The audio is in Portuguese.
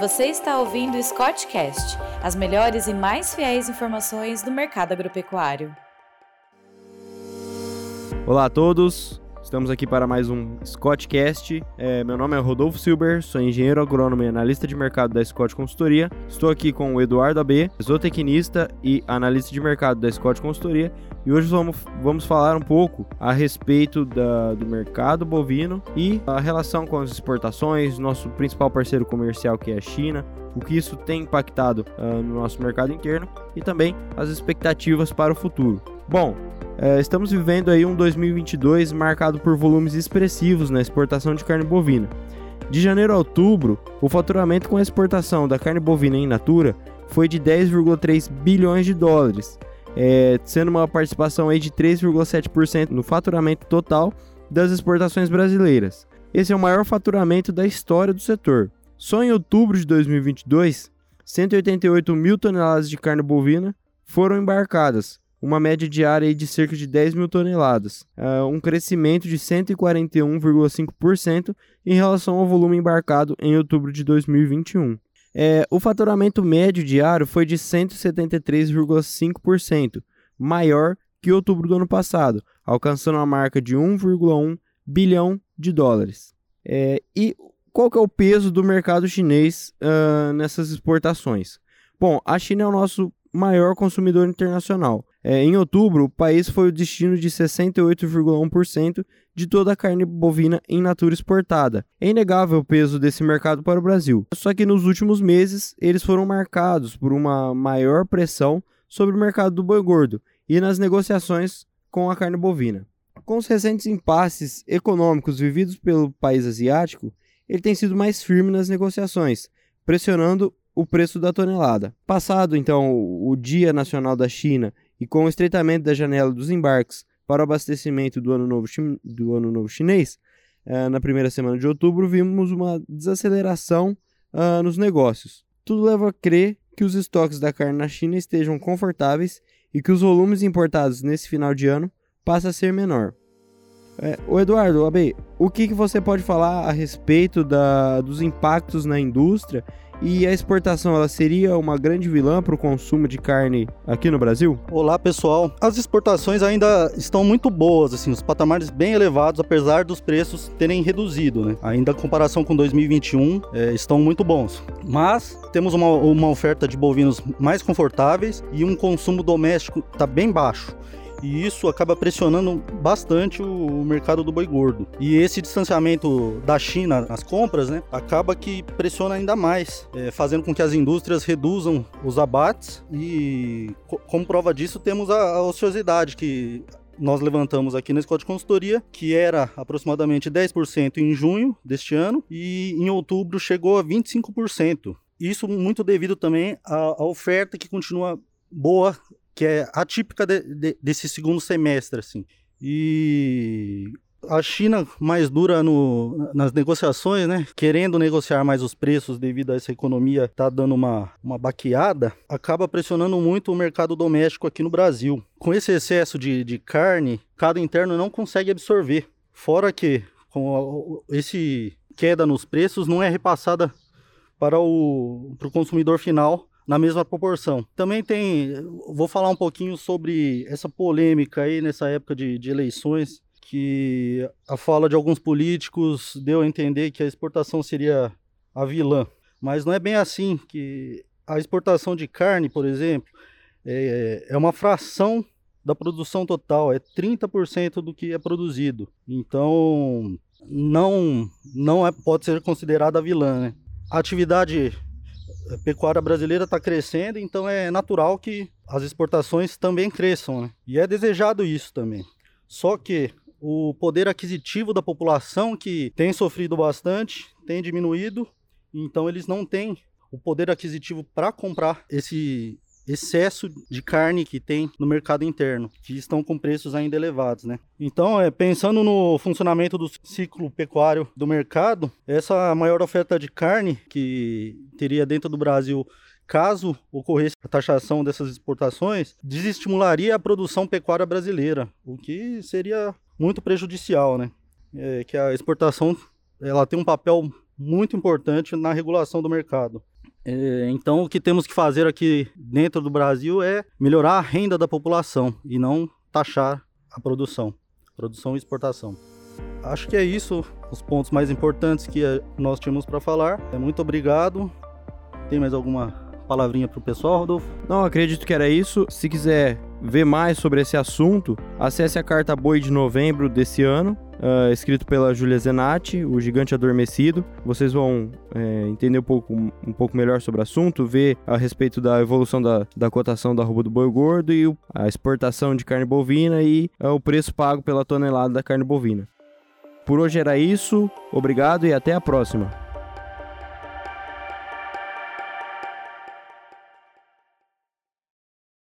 Você está ouvindo o Scottcast, as melhores e mais fiéis informações do mercado agropecuário. Olá a todos, estamos aqui para mais um Scottcast. É, meu nome é Rodolfo Silber, sou engenheiro agrônomo e analista de mercado da Scott Consultoria. Estou aqui com o Eduardo AB, zootecnista e analista de mercado da Scott Consultoria. E hoje vamos, vamos falar um pouco a respeito da, do mercado bovino e a relação com as exportações, nosso principal parceiro comercial que é a China, o que isso tem impactado uh, no nosso mercado interno e também as expectativas para o futuro. Bom, estamos vivendo aí um 2022 marcado por volumes expressivos na exportação de carne bovina. De janeiro a outubro, o faturamento com a exportação da carne bovina em natura foi de 10,3 bilhões de dólares, é, sendo uma participação aí de 3,7% no faturamento total das exportações brasileiras. Esse é o maior faturamento da história do setor. Só em outubro de 2022, 188 mil toneladas de carne bovina foram embarcadas, uma média diária de cerca de 10 mil toneladas, uh, um crescimento de 141,5% em relação ao volume embarcado em outubro de 2021. É, o faturamento médio diário foi de 173,5%, maior que outubro do ano passado, alcançando a marca de 1,1 bilhão de dólares. É, e qual que é o peso do mercado chinês uh, nessas exportações? Bom, a China é o nosso maior consumidor internacional. É, em outubro, o país foi o destino de 68,1% de toda a carne bovina em natura exportada. É inegável o peso desse mercado para o Brasil. Só que nos últimos meses, eles foram marcados por uma maior pressão sobre o mercado do boi gordo e nas negociações com a carne bovina. Com os recentes impasses econômicos vividos pelo país asiático, ele tem sido mais firme nas negociações, pressionando o preço da tonelada. Passado então o Dia Nacional da China e com o estreitamento da janela dos embarques para o abastecimento do Ano Novo, do ano novo Chinês, uh, na primeira semana de outubro, vimos uma desaceleração uh, nos negócios. Tudo leva a crer que os estoques da carne na China estejam confortáveis e que os volumes importados nesse final de ano passem a ser menor. É, o Eduardo, AB, o que, que você pode falar a respeito da, dos impactos na indústria e a exportação ela seria uma grande vilã para o consumo de carne aqui no Brasil? Olá pessoal, as exportações ainda estão muito boas, assim, os patamares bem elevados, apesar dos preços terem reduzido, né? Ainda em comparação com 2021 é, estão muito bons. Mas temos uma, uma oferta de bovinos mais confortáveis e um consumo doméstico está bem baixo e isso acaba pressionando bastante o mercado do boi gordo. E esse distanciamento da China nas compras, né, acaba que pressiona ainda mais, é, fazendo com que as indústrias reduzam os abates e, como prova disso, temos a, a ociosidade que nós levantamos aqui na escola de consultoria, que era aproximadamente 10% em junho deste ano e em outubro chegou a 25%. Isso muito devido também à, à oferta que continua boa que é atípica de, de, desse segundo semestre, assim. E a China mais dura no, nas negociações, né? Querendo negociar mais os preços devido a essa economia tá dando uma, uma baqueada, acaba pressionando muito o mercado doméstico aqui no Brasil. Com esse excesso de, de carne, cada interno não consegue absorver. Fora que com esse queda nos preços não é repassada para o, para o consumidor final na mesma proporção. Também tem, vou falar um pouquinho sobre essa polêmica aí nessa época de, de eleições, que a fala de alguns políticos deu a entender que a exportação seria a vilã. Mas não é bem assim, que a exportação de carne, por exemplo, é, é uma fração da produção total, é 30% do que é produzido. Então, não, não é, pode ser considerada vilã. Né? A atividade a pecuária brasileira está crescendo, então é natural que as exportações também cresçam. Né? E é desejado isso também. Só que o poder aquisitivo da população, que tem sofrido bastante, tem diminuído, então eles não têm o poder aquisitivo para comprar esse excesso de carne que tem no mercado interno, que estão com preços ainda elevados, né? Então, é, pensando no funcionamento do ciclo pecuário do mercado, essa maior oferta de carne que teria dentro do Brasil caso ocorresse a taxação dessas exportações, desestimularia a produção pecuária brasileira, o que seria muito prejudicial, né? É, que a exportação ela tem um papel muito importante na regulação do mercado. É, então, o que temos que fazer aqui dentro do Brasil é melhorar a renda da população e não taxar a produção, produção e exportação. Acho que é isso, os pontos mais importantes que eh, nós tínhamos para falar. É, muito obrigado. Tem mais alguma palavrinha para o pessoal, Rodolfo? Não, acredito que era isso. Se quiser ver mais sobre esse assunto, acesse a carta Boi de novembro desse ano, uh, escrito pela Julia Zenatti, O Gigante Adormecido. Vocês vão é, entender um pouco, um pouco melhor sobre o assunto, ver a respeito da evolução da, da cotação da arroba do boi gordo e a exportação de carne bovina e uh, o preço pago pela tonelada da carne bovina. Por hoje era isso, obrigado e até a próxima.